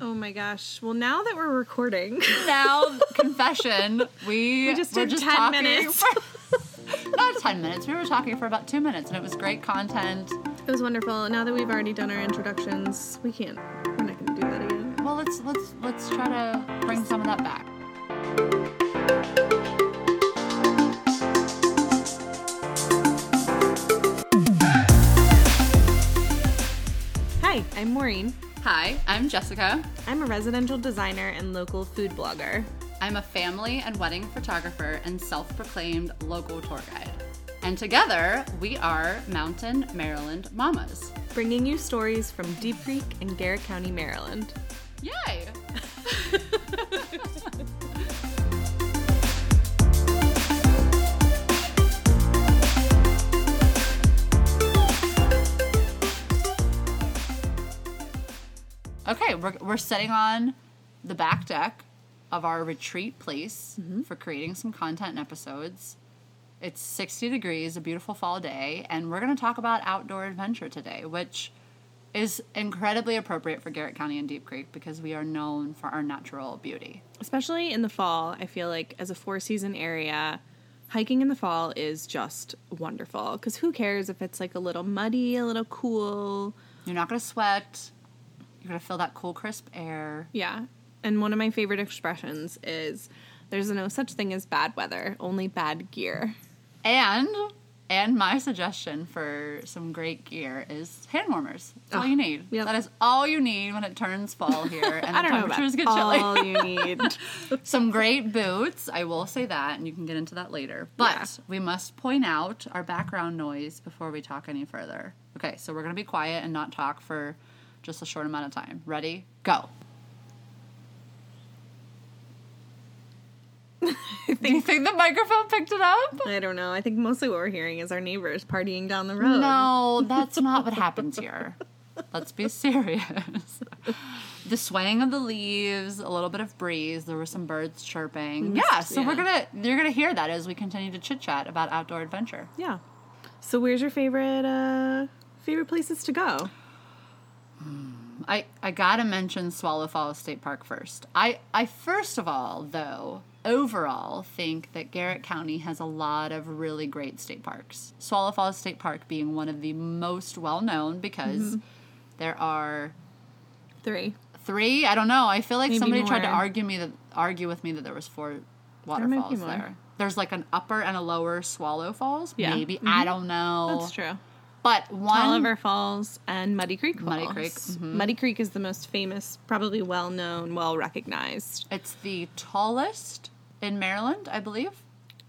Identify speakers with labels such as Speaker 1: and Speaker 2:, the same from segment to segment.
Speaker 1: Oh my gosh. Well, now that we're recording,
Speaker 2: Now, confession, we,
Speaker 1: We just did 10
Speaker 2: talking
Speaker 1: minutes.
Speaker 2: for- not 10 minutes. We were talking for about two minutes, and it was great content.
Speaker 1: it was wonderful. Now that we've already done our introductions, we can't. We're not going to do that again.
Speaker 2: Well, let's let's let's try to bring some of that back.
Speaker 1: Hi, I'm Maureen.
Speaker 2: Hi, I'm Jessica.
Speaker 1: I'm a residential designer and local food blogger.
Speaker 2: I'm a family and wedding photographer and self-proclaimed local tour guide. And together, we are Mountain Maryland Mamas.
Speaker 1: bringing you stories from Deep Creek and Garrett County, Maryland.
Speaker 2: Yay! okay, we're, we're sitting on the back deck of our retreat place mm-hmm. for creating some content and episodes. It's 60 degrees, a beautiful fall day, and we're going to talk about outdoor adventure today, which is incredibly appropriate for Garrett County and Deep Creek because we are known for our natural beauty.
Speaker 1: Especially in the fall, I feel like as a four season area, hiking in the fall is just wonderful. Because who cares if it's like a little muddy, a little cool?
Speaker 2: You're not going to sweat. You're to feel that cool, crisp air.
Speaker 1: Yeah. And one of my favorite expressions is there's no such thing as bad weather, only bad gear.
Speaker 2: And and my suggestion for some great gear is hand warmers. That's all
Speaker 1: Oh,
Speaker 2: you need.
Speaker 1: yep.
Speaker 2: That is all you need when it turns fall here and
Speaker 1: I
Speaker 2: the
Speaker 1: don't know about
Speaker 2: temperatures get chilly.
Speaker 1: all you need.
Speaker 2: some great boots. I will say that, and you can get into that later. But
Speaker 1: Yeah.
Speaker 2: we must point out our background noise before we talk any further. Okay, so we're to be quiet and not talk for just a short amount of time. Ready? Go. Do you think the microphone picked it up?
Speaker 1: I don't know. I think mostly what we're hearing is our neighbors partying down the road.
Speaker 2: No, that's not what happens here. Let's be serious. The swaying of the leaves, a little bit of breeze, there were some birds chirping. Yeah, so we're gonna you're gonna hear that as we continue to chit chat about outdoor adventure.
Speaker 1: Yeah. So where's your favorite uh favorite places to go?
Speaker 2: I, I gotta mention Swallow Falls State Park first. I, I first of all, though, overall think that Garrett County has a lot of really great state parks. Swallow Falls State Park being one of the most well known because there are
Speaker 1: Three.
Speaker 2: three. I don't know. I feel like
Speaker 1: Maybe
Speaker 2: somebody tried to argue me that argue with me that there was four waterfalls
Speaker 1: more.
Speaker 2: there. There's like an upper and a lower Swallow Falls.
Speaker 1: Yeah. Mm-hmm.
Speaker 2: Maybe I don't know.
Speaker 1: That's true.
Speaker 2: But one
Speaker 1: Tolliver Falls and Muddy Creek Falls.
Speaker 2: Muddy Creek, mhm.
Speaker 1: Muddy Creek is the most famous, probably well known, well recognized.
Speaker 2: It's the tallest in Maryland, I believe.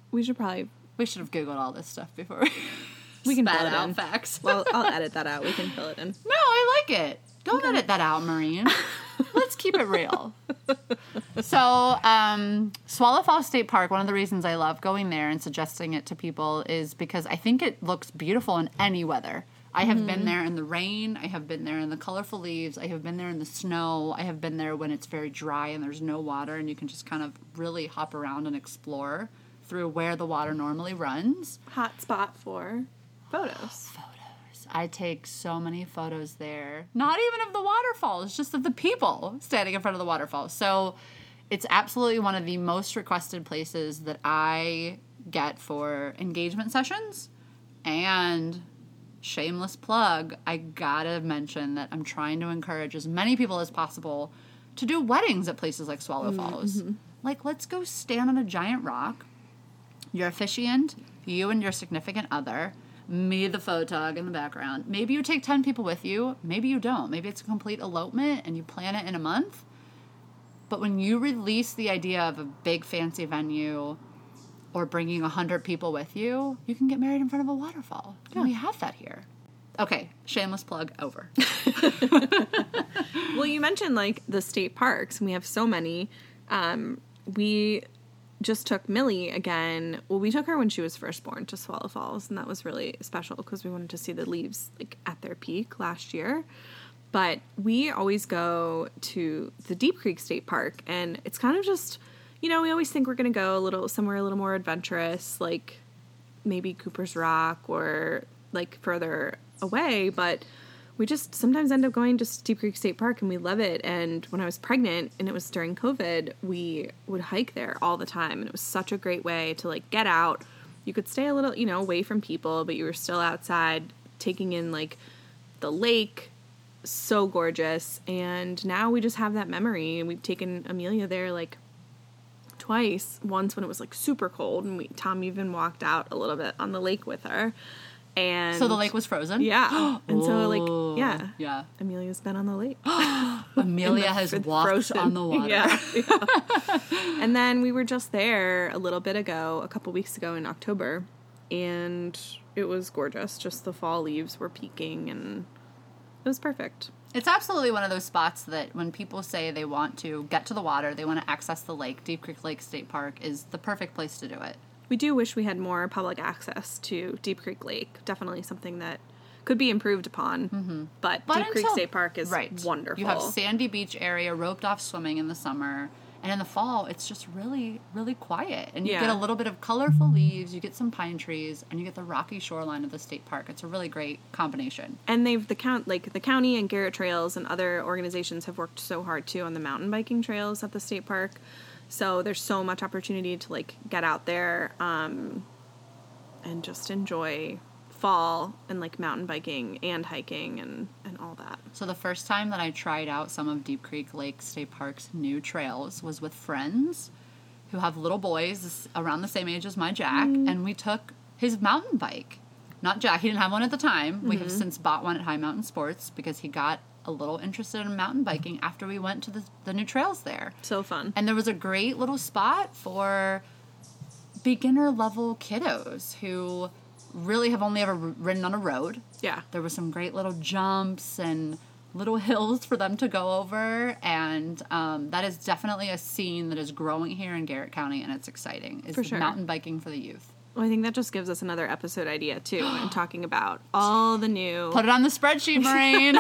Speaker 1: We should probably
Speaker 2: We should have googled all this stuff before we,
Speaker 1: We can fill it
Speaker 2: out
Speaker 1: in.
Speaker 2: facts.
Speaker 1: well, I'll edit that out. We can fill it in.
Speaker 2: no, I like it. Don't edit that out, Maureen. Let's keep it real. So, um, Swallow Falls State Park, one of the reasons I love going there and suggesting it to people is because I think it looks beautiful in any weather. I have been there in the rain, I have been there in the colorful leaves, I have been there in the snow, I have been there when it's very dry and there's no water and you can just kind of really hop around and explore through where the water normally runs.
Speaker 1: Hot spot for photos. photos.
Speaker 2: I take so many photos there. Not even of the waterfalls, just of the people standing in front of the waterfall. So it's absolutely one of the most requested places that I get for engagement sessions. And shameless plug, I gotta mention that I'm trying to encourage as many people as possible to do weddings at places like Swallow mm, Falls. Mm-hmm. Like, let's go stand on a giant rock your officiant, you and your significant other, me, the photog in the background. Maybe you take 10 people with you, maybe you don't. Maybe it's a complete elopement and you plan it in a month. But when you release the idea of a big fancy venue or bringing 100 people with you, you can get married in front of a waterfall. And we have that here. Okay, shameless plug over.
Speaker 1: Well, you mentioned like the state parks, and we have so many. Um, we just took Millie again. Well, we took her when she was first born to Swallow Falls, and that was really special because we wanted to see the leaves like at their peak last year. But we always go to the Deep Creek State Park, and it's kind of just, you know, we always think we're going to go a little somewhere a little more adventurous, like maybe Cooper's Rock or like further away, but we just sometimes end up going to Deep Creek State Park and we love it. And when I was pregnant and it was during COVID, we would hike there all the time. And it was such a great way to like get out. You could stay a little, you know, away from people, but you were still outside taking in like the lake. So gorgeous. And now we just have that memory. And we've taken Amelia there like twice. Once when it was like super cold, and we Tom even walked out a little bit on the lake with her. And
Speaker 2: So the lake was frozen.
Speaker 1: yeah, and so like yeah,
Speaker 2: Yeah.
Speaker 1: Amelia's been on the lake.
Speaker 2: Amelia has walked
Speaker 1: frozen.
Speaker 2: on the water.
Speaker 1: Yeah, yeah. and then we were just there a little bit ago, a couple weeks ago in October, and it was gorgeous. Just the fall leaves were peaking, and it was perfect.
Speaker 2: It's absolutely one of those spots that when people say they want to get to the water, they want to access the lake, Deep Creek Lake State Park is the perfect place to do it.
Speaker 1: We do wish we had more public access to Deep Creek Lake. Definitely something that could be improved upon. Mm-hmm. But,
Speaker 2: But
Speaker 1: Deep Creek State Park is
Speaker 2: right.
Speaker 1: wonderful.
Speaker 2: You have sandy beach area, roped off swimming in the summer, and in the fall it's just really, really quiet. And you
Speaker 1: Yeah.
Speaker 2: get a little bit of colorful leaves, you get some pine trees, and you get the rocky shoreline of the state park. It's a really great combination.
Speaker 1: and they've the count like the county and Garrett Trails and other organizations have worked so hard too on the mountain biking trails at the state park. So there's so much opportunity to like get out there um, and just enjoy fall and like mountain biking and hiking and and all that.
Speaker 2: So the first time that I tried out some of Deep Creek Lake State Park's new trails was with friends who have little boys around the same age as my Jack, mm. and we took his mountain bike. Not Jack, he didn't have one at the time. We have mm-hmm. since bought one at High Mountain Sports because he got a little interested in mountain biking after we went to the, the new trails there.
Speaker 1: So fun.
Speaker 2: And there was a great little spot for beginner level kiddos who really have only ever ridden on a road.
Speaker 1: Yeah.
Speaker 2: There were some great little jumps and little hills for them to go over, and um, that is definitely a scene that is growing here in Garrett County, and it's exciting. Is
Speaker 1: For sure.
Speaker 2: mountain biking for the youth.
Speaker 1: Well, I think that just gives us another episode idea too, and talking about all the new
Speaker 2: Put it on the spreadsheet, brain.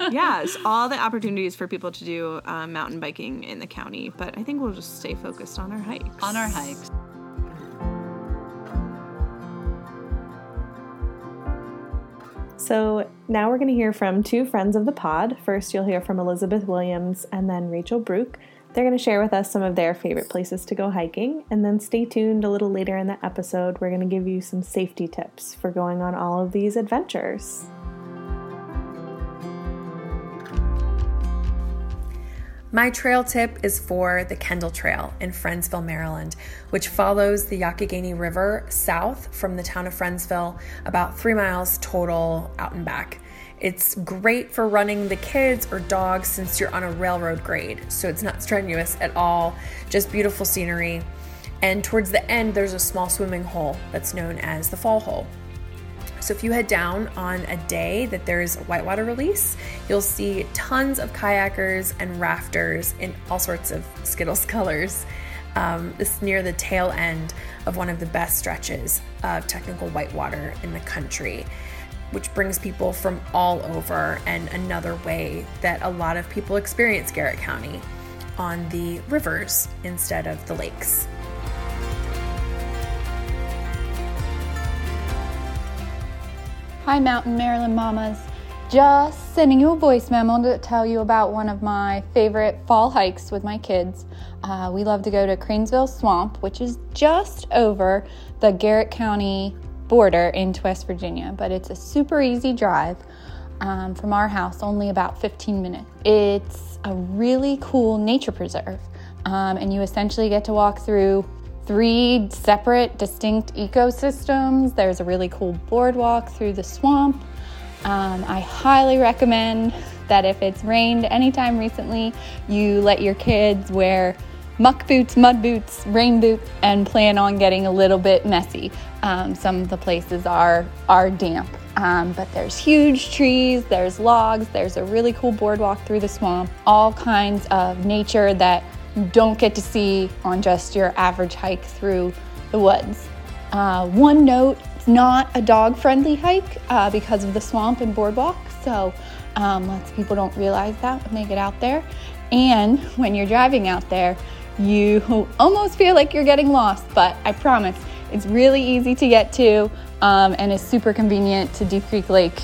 Speaker 1: yes, all the opportunities for people to do um, mountain biking in the county. But I think we'll just stay focused on our hikes.
Speaker 2: on our hikes.
Speaker 3: So now we're going to hear from two friends of the pod. First, you'll hear from Elizabeth Williams and then Rachel Brook. They're going to share with us some of their favorite places to go hiking. And then stay tuned a little later in the episode. We're going to give you some safety tips for going on all of these adventures.
Speaker 4: My trail tip is for the Kendall Trail in Friendsville, Maryland, which follows the Youghiogheny River south from the town of Friendsville, about three miles total out and back. It's great for running the kids or dogs since you're on a railroad grade, so it's not strenuous at all, just beautiful scenery. And towards the end, there's a small swimming hole that's known as the Fall Hole. So if you head down on a day that there's a whitewater release, you'll see tons of kayakers and rafters in all sorts of Skittles colors. Um, near the tail end of one of the best stretches of technical whitewater in the country, which brings people from all over and another way that a lot of people experience Garrett County on the rivers instead of the lakes.
Speaker 5: Hi, Mountain Maryland Mamas. Just sending you a voice memo to tell you about one of my favorite fall hikes with my kids. Uh, we love to go to Cranesville Swamp, which is just over the Garrett County border into West Virginia, but it's a super easy drive um, from our house, only about 15 minutes. It's a really cool nature preserve, um, and you essentially get to walk through three separate, distinct ecosystems. There's a really cool boardwalk through the swamp. Um, I highly recommend that if it's rained anytime recently, you let your kids wear muck boots, mud boots, rain boots, and plan on getting a little bit messy. Um, some of the places are are damp, um, but there's huge trees, there's logs, there's a really cool boardwalk through the swamp, all kinds of nature that don't get to see on just your average hike through the woods. Uh, one note, it's not a dog friendly hike uh, because of the swamp and boardwalk, so um, lots of people don't realize that when they get out there. And when you're driving out there, you almost feel like you're getting lost, but I promise it's really easy to get to um, and is super convenient to Deep Creek Lake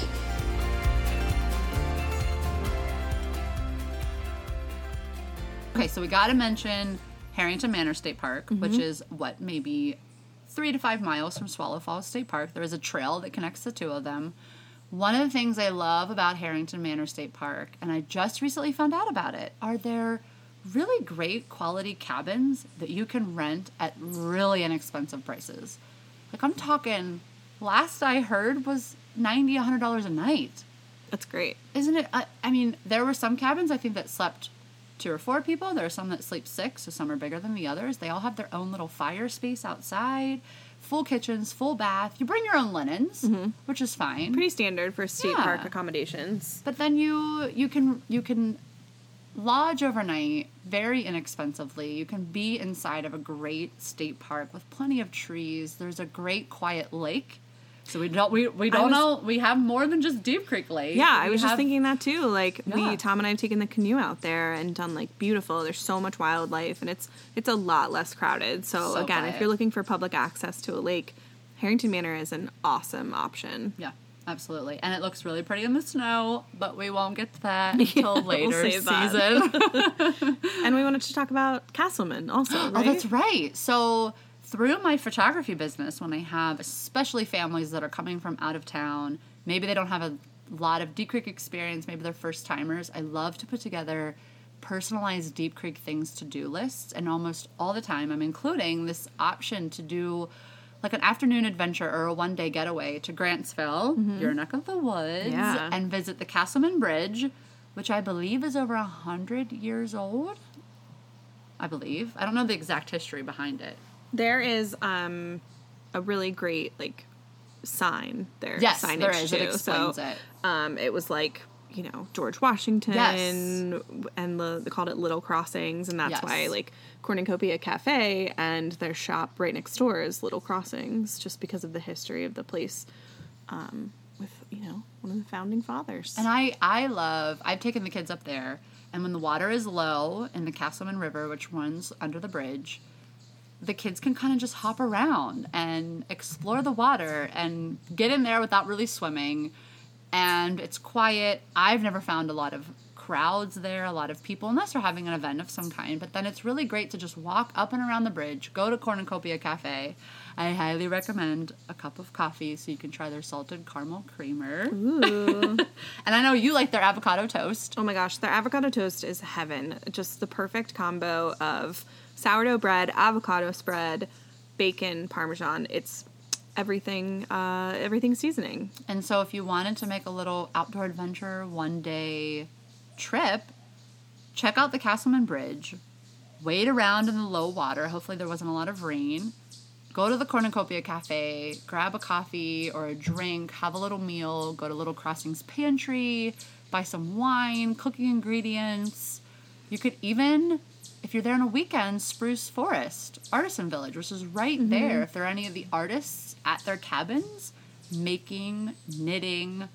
Speaker 2: so we got to mention Herrington Manor State Park, mm-hmm. which is what maybe three to five miles from Swallow Falls State Park. There is a trail that connects the two of them. One of the things I love about Herrington Manor State Park, and I just recently found out about it, are there really great quality cabins that you can rent at really inexpensive prices. Like I'm talking, last I heard was ninety, a hundred dollars a night.
Speaker 1: That's great.
Speaker 2: Isn't it? I, I mean, there were some cabins I think that slept two or four people. There are some that sleep six, so some are bigger than the others. They all have their own little fire space outside, full kitchens, full bath. You bring your own linens, mm-hmm. which is fine.
Speaker 1: Pretty standard for state
Speaker 2: Yeah.
Speaker 1: park accommodations.
Speaker 2: But then you you can you can lodge overnight very inexpensively. You can be inside of a great state park with plenty of trees. There's a great quiet lake. So we don't we, we don't
Speaker 1: was-
Speaker 2: know we have more than just Deep Creek Lake.
Speaker 1: Yeah, I was just thinking that too. Like
Speaker 2: Yeah.
Speaker 1: we, Tom and I have taken the canoe out there and done like beautiful. There's so much wildlife, and it's it's a lot less crowded. So,
Speaker 2: So
Speaker 1: again, if you're looking for public access to a lake, Herrington Manor is an awesome option.
Speaker 2: Yeah, absolutely. And it looks really pretty in the snow, but we won't get to that until
Speaker 1: we'll
Speaker 2: later
Speaker 1: that.
Speaker 2: season.
Speaker 1: And we wanted to talk about Casselman also.
Speaker 2: Oh, that's right. So through my photography business, when I have especially families that are coming from out of town, maybe they don't have a lot of Deep Creek experience, maybe they're first timers. I love to put together personalized Deep Creek things to do lists, and almost all the time I'm including this option to do like an afternoon adventure or a one day getaway to Grantsville, mm-hmm. your neck of the woods,
Speaker 1: Yeah.
Speaker 2: and visit the Casselman Bridge, which I believe is over a hundred years old. I believe. I don't know the exact history behind it.
Speaker 1: There is um a really great like sign there.
Speaker 2: Yes,
Speaker 1: signage
Speaker 2: there is.
Speaker 1: Too.
Speaker 2: It explains
Speaker 1: so,
Speaker 2: it.
Speaker 1: Um, it was like you know George Washington,
Speaker 2: Yes.
Speaker 1: and the, they called it Little Crossings, and that's
Speaker 2: Yes.
Speaker 1: why like Cornucopia Cafe and their shop right next door is Little Crossings, just because of the history of the place. Um, with you know one of the founding fathers.
Speaker 2: And I, I love, I've taken the kids up there, and when the water is low in the Casselman River, which runs under the bridge, the kids can kind of just hop around and explore the water and get in there without really swimming. And it's quiet. I've never found a lot of crowds there, a lot of people, unless they're having an event of some kind. But then it's really great to just walk up and around the bridge, go to Cornucopia Cafe. I highly recommend a cup of coffee so you can try their salted caramel creamer.
Speaker 1: Ooh.
Speaker 2: And I know you like their avocado toast.
Speaker 1: Oh my gosh, their avocado toast is heaven. Just the perfect combo of sourdough bread, avocado spread, bacon, parmesan. It's everything uh everything seasoning.
Speaker 2: And so if you wanted to make a little outdoor adventure one day trip, check out the Casselman Bridge. Wade around in the low water. Hopefully there wasn't a lot of rain. Go to the Cornucopia Cafe, grab a coffee or a drink, have a little meal, go to Little Crossings Pantry, buy some wine, cooking ingredients. You could even, if you're there on a weekend, Spruce Forest, Artisan Village, which is right there. If there are any of the artists at their cabins making, knitting,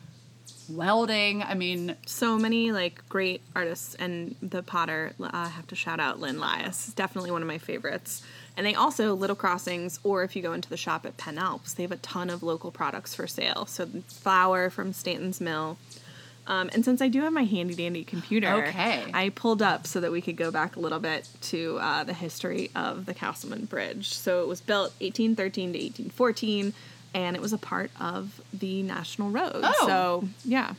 Speaker 2: welding, I mean,
Speaker 1: So many like great artists and the potter uh, I have to shout out Lynn Lias. Definitely one of my favorites. And they also Little Crossings or if you go into the shop at Penn Alps, they have a ton of local products for sale. So flour from Stanton's Mill. Um, and since I do have my handy dandy computer,
Speaker 2: Okay.
Speaker 1: I pulled up so that we could go back a little bit to uh, the history of the Casselman Bridge. So it was built 1813 to 1814, and it was a part of the National Road.
Speaker 2: Oh.
Speaker 1: So yeah,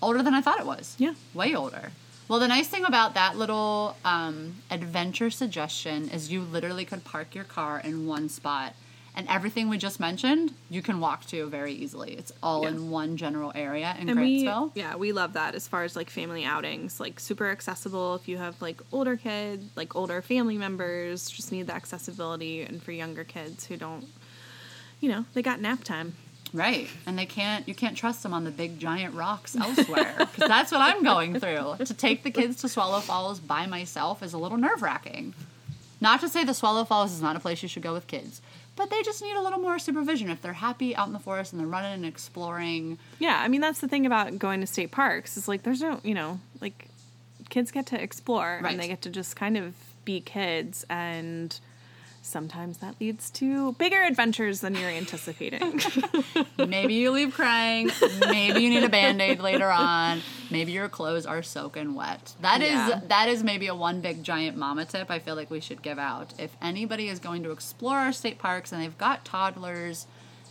Speaker 2: older than I thought it was.
Speaker 1: Yeah.
Speaker 2: Way older. Well, the nice thing about that little um, adventure suggestion is you literally could park your car in one spot, and everything we just mentioned you can walk to very easily. It's all
Speaker 1: Yeah.
Speaker 2: in one general area in
Speaker 1: and we yeah we love that as far as like family outings, like super accessible if you have like older kids, like older family members, just need the accessibility, and for younger kids who don't, you know, they got nap time.
Speaker 2: Right. And they can't you can't trust them on the big giant rocks elsewhere because that's what I'm going through. To take the kids to Swallow Falls by myself is a little nerve-wracking. Not to say the Swallow Falls is not a place you should go with kids, but they just need a little more supervision if they're happy out in the forest and they're running and exploring.
Speaker 1: Yeah, I mean that's the thing about going to state parks is like there's no, you know, like kids get to explore
Speaker 2: Right.
Speaker 1: and they get to just kind of be kids and sometimes that leads to bigger adventures than you're anticipating.
Speaker 2: Maybe you leave crying. Maybe you need a band-aid later on. Maybe your clothes are soaking wet. That is
Speaker 1: Yeah.
Speaker 2: that is maybe a one big giant mama tip I feel like we should give out. If anybody is going to explore our state parks and they've got toddlers,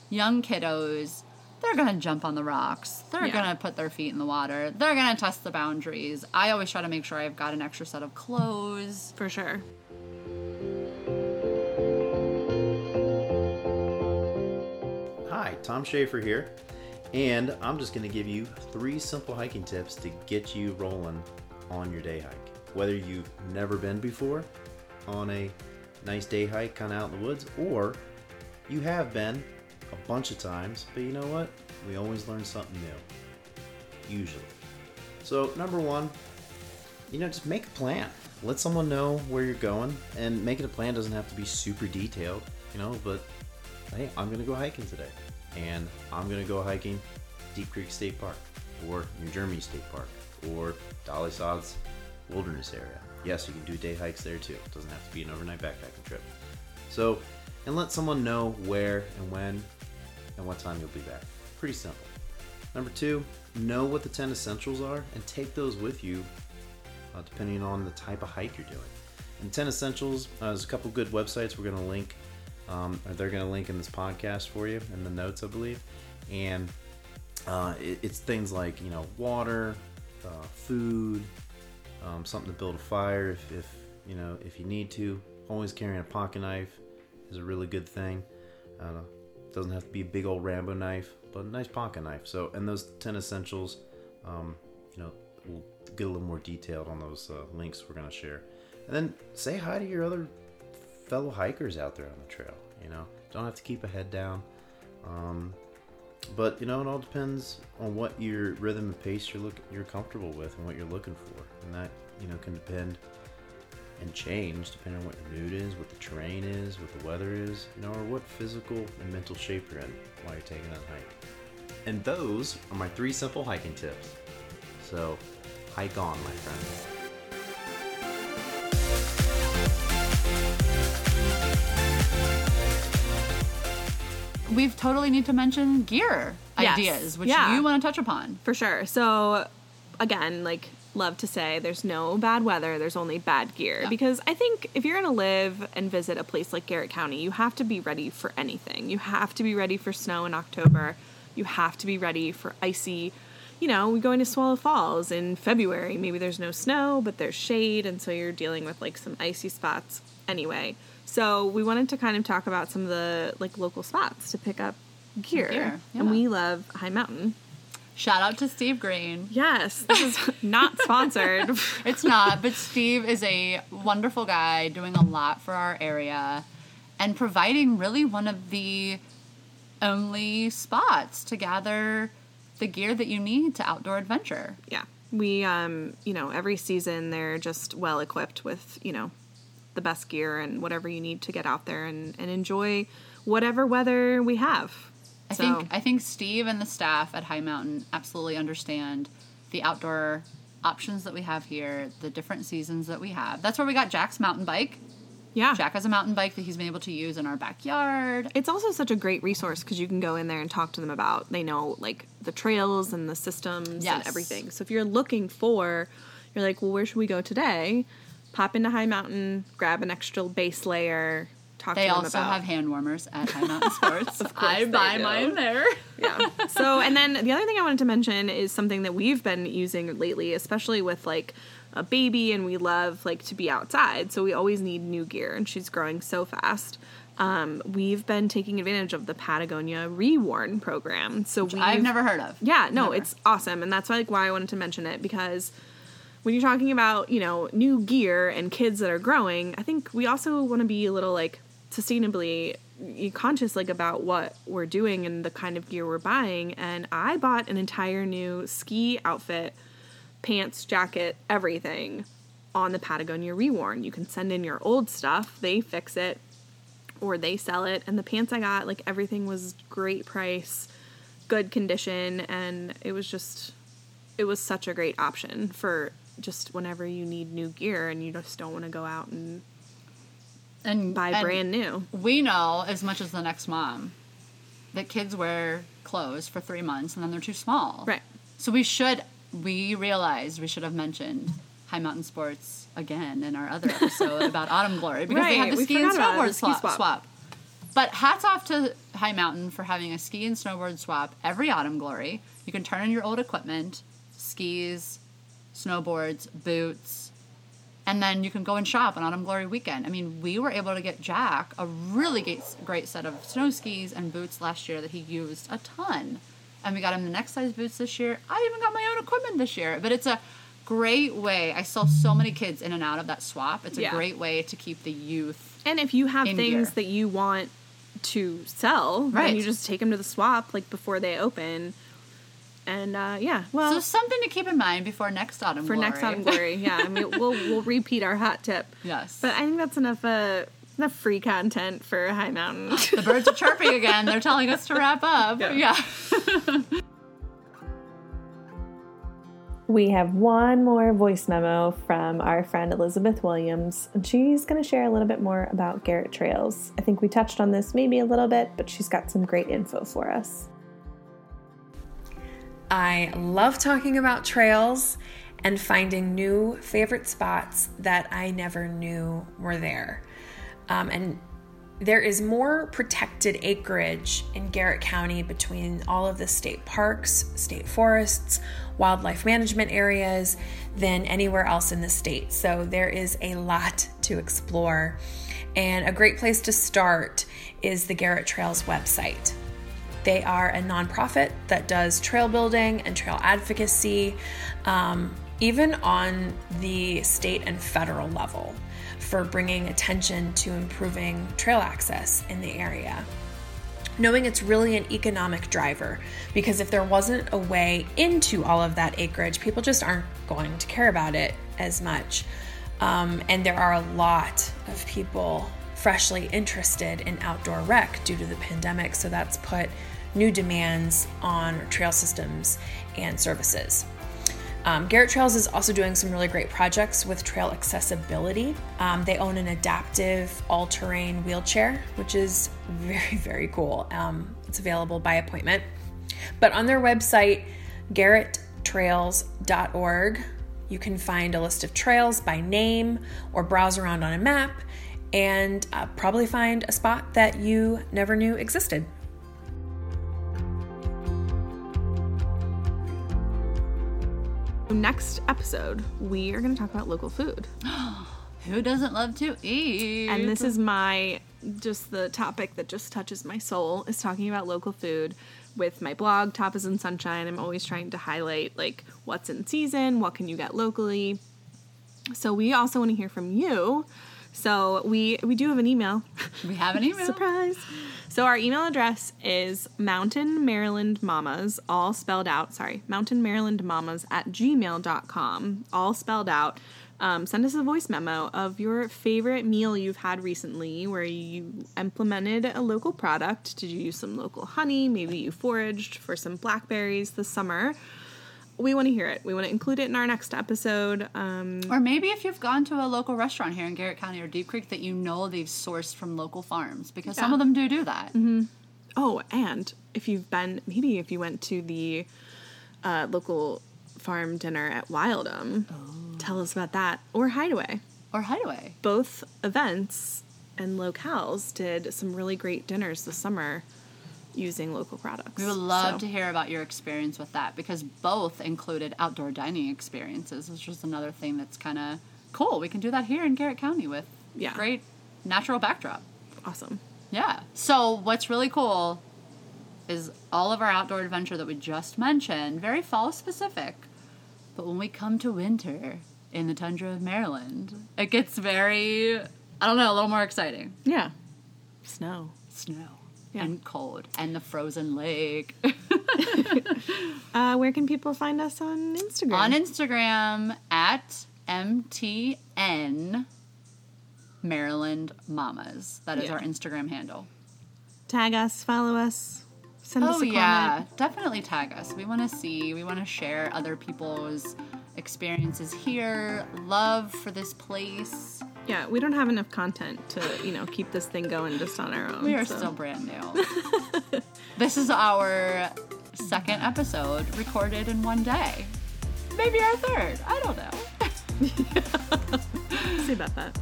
Speaker 2: young kiddos, they're gonna jump on the rocks. They're
Speaker 1: Yeah.
Speaker 2: gonna put their feet in the water. They're gonna test the boundaries. I always try to make sure I've got an extra set of clothes.
Speaker 1: For sure.
Speaker 6: Hi, Tom Schaefer here, and I'm just going to give you three simple hiking tips to get you rolling on your day hike. Whether you've never been before on a nice day hike kind of out in the woods, or you have been a bunch of times, but you know what? We always learn something new. Usually. So, number one, you know, just make a plan. Let someone know where you're going, and making a plan doesn't have to be super detailed, you know, but hey, I'm gonna go hiking today, and I'm gonna go hiking Deep Creek State Park, or New Germany State Park, or Dolly Sods Wilderness Area. Yes, you can do day hikes there too. It doesn't have to be an overnight backpacking trip. So, and let someone know where and when and what time you'll be back. Pretty simple. Number two, know what the 10 essentials are and take those with you uh, depending on the type of hike you're doing. And 10 Essentials, uh, there's a couple good websites we're going to link. Um, they're going to link in this podcast for you in the notes, I believe. And uh, it, it's things like, you know, water, uh, food, um, something to build a fire if, if, you know, if you need to. Always carrying a pocket knife is a really good thing. Uh, doesn't have to be a big old Rambo knife, but a nice pocket knife. So, and those 10 essentials, um, you know, we'll get a little more detailed on those uh, links we're going to share. And then say hi to your other fellow hikers out there on the trail. You know, don't have to keep a head down. Um, but you know, it all depends on what your rhythm and pace you're look you're comfortable with and what you're looking for, and that you know can depend and change depending on what your mood is, what the terrain is, what the weather is, you know, or what physical and mental shape you're in while you're taking that hike. And those are my three simple hiking tips. So, hike on, my friend.
Speaker 2: We've totally need to mention gear
Speaker 1: Yes.
Speaker 2: ideas, which
Speaker 1: Yeah.
Speaker 2: you want to touch upon.
Speaker 1: For sure. So, again, like, love to say there's no bad weather, there's only bad gear.
Speaker 2: Yeah.
Speaker 1: Because I think if you're going to live and visit a place like Garrett County, you have to be ready for anything. You have to be ready for snow in October, you have to be ready for icy. You know, we're going to Swallow Falls in February. Maybe there's no snow, but there's shade, and so you're dealing with like some icy spots anyway. So we wanted to kind of talk about some of the like local spots to pick up gear,
Speaker 2: Gear,
Speaker 1: and we love High Mountain.
Speaker 2: Shout out to Steve Green.
Speaker 1: Yes, this is not sponsored.
Speaker 2: It's not, but Steve is a wonderful guy doing a lot for our area and providing really one of the only spots to gather the gear that you need to outdoor adventure.
Speaker 1: yeah, we um, you know, every season they're just well equipped with you know the best gear and whatever you need to get out there and, and enjoy whatever weather we have.
Speaker 2: I
Speaker 1: So-
Speaker 2: think I think Steve and the staff at High Mountain absolutely understand the outdoor options that we have here, the different seasons that we have. That's where we got Jack's mountain bike.
Speaker 1: yeah,
Speaker 2: Jack has a mountain bike that he's been able to use in our backyard.
Speaker 1: it's also such a great resource because you can go in there and talk to them about they know like the trails and the systems
Speaker 2: Yes.
Speaker 1: and everything so if you're looking for you're like well where should we go today pop into high mountain grab an extra base layer talk
Speaker 2: They
Speaker 1: to them
Speaker 2: also
Speaker 1: about
Speaker 2: have hand warmers at High Mountain Sports. I
Speaker 1: they
Speaker 2: buy
Speaker 1: do.
Speaker 2: mine there.
Speaker 1: yeah. So, and then the other thing I wanted to mention is something that we've been using lately, especially with like a baby, and we love like to be outside. So we always need new gear, and she's growing so fast. Um, we've been taking advantage of the Patagonia Reworn program. So we
Speaker 2: I've never heard of.
Speaker 1: yeah, no,
Speaker 2: Never.
Speaker 1: it's awesome, and that's why, like why I wanted to mention it because when you're talking about you know new gear and kids that are growing, I think we also want to be a little like sustainably conscious like about what we're doing and the kind of gear we're buying. And I bought an entire new ski outfit, pants, jacket, everything on the Patagonia Reworn. You can send in your old stuff, they fix it or they sell it. And the pants I got, like everything was great price, good condition, and it was just, it was such a great option for just whenever you need new gear and you just don't want to go out and
Speaker 2: and
Speaker 1: buy
Speaker 2: and
Speaker 1: brand new.
Speaker 2: We know as much as the next mom that kids wear clothes for three months and then they're too small.
Speaker 1: Right.
Speaker 2: So we should we realized we should have mentioned High Mountain Sports again in our other episode about Autumn Glory because they
Speaker 1: Right,
Speaker 2: have the
Speaker 1: we
Speaker 2: ski and
Speaker 1: forgot about it,
Speaker 2: snowboard
Speaker 1: the ski
Speaker 2: swap,
Speaker 1: swap.
Speaker 2: swap. But hats off to High Mountain for having a ski and snowboard swap every Autumn Glory. You can turn in your old equipment, skis, snowboards, boots, and then you can go and shop on Autumn Glory weekend. I mean, we were able to get Jack a really great, set of snow skis and boots last year that he used a ton. And we got him the next size boots this year. I even got my own equipment this year. But it's a great way. I saw so many kids in and out of that swap. It's a
Speaker 1: Yeah.
Speaker 2: great way to keep the youth.
Speaker 1: And if you have
Speaker 2: In
Speaker 1: things
Speaker 2: gear.
Speaker 1: that you want to sell,
Speaker 2: Right.
Speaker 1: then you just take them to the swap like before they open. And uh, yeah, well,
Speaker 2: So something to keep in mind before next autumn
Speaker 1: for
Speaker 2: glory.
Speaker 1: next autumn glory, yeah, I mean we'll we'll repeat our hot tip.
Speaker 2: Yes.
Speaker 1: But I think that's enough uh enough free content for High Mountain.
Speaker 2: the birds are chirping again. They're telling us to wrap up.
Speaker 1: Yeah.
Speaker 2: yeah.
Speaker 3: We have one more voice memo from our friend Elizabeth Williams, and she's going to share a little bit more about Garrett Trails. I think we touched on this maybe a little bit, but she's got some great info for us.
Speaker 4: I love talking about trails and finding new favorite spots that I never knew were there. Um, and there is more protected acreage in Garrett County between all of the state parks, state forests, wildlife management areas than anywhere else in the state. So there is a lot to explore. And a great place to start is the Garrett Trails website. They are a nonprofit that does trail building and trail advocacy, um, even on the state and federal level, for bringing attention to improving trail access in the area. Knowing it's really an economic driver because if there wasn't a way into all of that acreage, people just aren't going to care about it as much. Um, and there are a lot of people freshly interested in outdoor rec due to the pandemic, so that's put new demands on trail systems and services. Um, Garrett Trails is also doing some really great projects with trail accessibility. Um, they own an adaptive all terrain wheelchair, which is very, very cool. Um, it's available by appointment. But on their website, garretttrails.org, you can find a list of trails by name or browse around on a map and uh, probably find a spot that you never knew existed.
Speaker 1: Next episode, we are going to talk about local food.
Speaker 2: Who doesn't love to eat?
Speaker 1: And this is my just the topic that just touches my soul is talking about local food with my blog Top and Sunshine. I'm always trying to highlight like what's in season, what can you get locally. So we also want to hear from you. So we we do have an email.
Speaker 2: we have an email.
Speaker 1: Surprise. So our email address is Mountain Maryland Mamas, all spelled out. Sorry, Mountain Maryland Mamas at gmail.com, all spelled out. Um, send us a voice memo of your favorite meal you've had recently where you implemented a local product. Did you use some local honey? Maybe you foraged for some blackberries this summer. We want to hear it. We want to include it in our next episode. Um,
Speaker 2: Or maybe if you've gone to a local restaurant here in Garrett County or Deep Creek that you know they've sourced from local farms because some of them do do that.
Speaker 1: Oh, and if you've been, maybe if you went to the uh, local farm dinner at Wildem, tell us about that. Or Hideaway.
Speaker 2: Or Hideaway.
Speaker 1: Both events and locales did some really great dinners this summer using local products.
Speaker 2: We would love
Speaker 1: So,
Speaker 2: to hear about your experience with that because both included outdoor dining experiences, which is another thing that's kind of cool. We can do that here in Garrett County with
Speaker 1: Yeah.
Speaker 2: great natural backdrop.
Speaker 1: Awesome.
Speaker 2: Yeah. So what's really cool is all of our outdoor adventure that we just mentioned, very fall specific. But when we come to winter in the tundra of Maryland, it gets very I don't know, a little more exciting.
Speaker 1: Yeah. Snow.
Speaker 2: Snow
Speaker 1: Yeah.
Speaker 2: and cold and the frozen lake.
Speaker 1: Uh, where can people find us on Instagram?
Speaker 2: On Instagram at MTN Maryland Mamas. That is
Speaker 1: Yeah.
Speaker 2: our Instagram handle.
Speaker 1: Tag us, follow us, send us
Speaker 2: Oh
Speaker 1: a
Speaker 2: yeah, definitely tag us. We want to see, we want to share other people's experiences here, love for this place,
Speaker 1: Yeah, we don't have enough content to, you know, keep this thing going just on our own.
Speaker 2: We are
Speaker 1: so-
Speaker 2: still brand new. this is our second episode recorded in one day. Maybe our third. I don't know.
Speaker 1: see about that.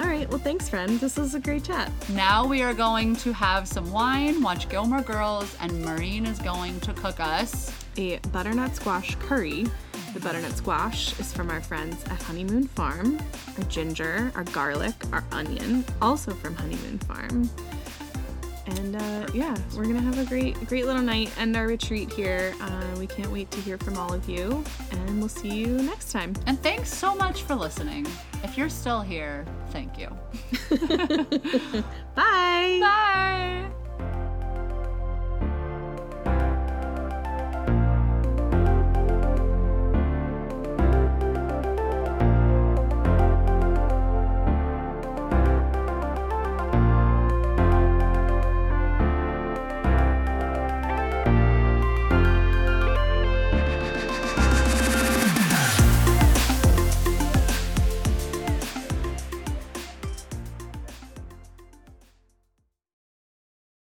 Speaker 1: All right. Well, thanks, friend. This was a great chat.
Speaker 2: Now we are going to have some wine, watch Gilmore Girls, and Maureen is going to cook us.
Speaker 1: A butternut squash curry. The butternut squash is from our friends at Honeymoon Farm. Our ginger, our garlic, our onion, also from Honeymoon Farm. And uh, yeah, we're gonna have a great, great little night and our retreat here. Uh, we can't wait to hear from all of you, and we'll see you next time.
Speaker 2: And thanks so much for listening. If you're still here, thank you.
Speaker 1: Bye.
Speaker 2: Bye.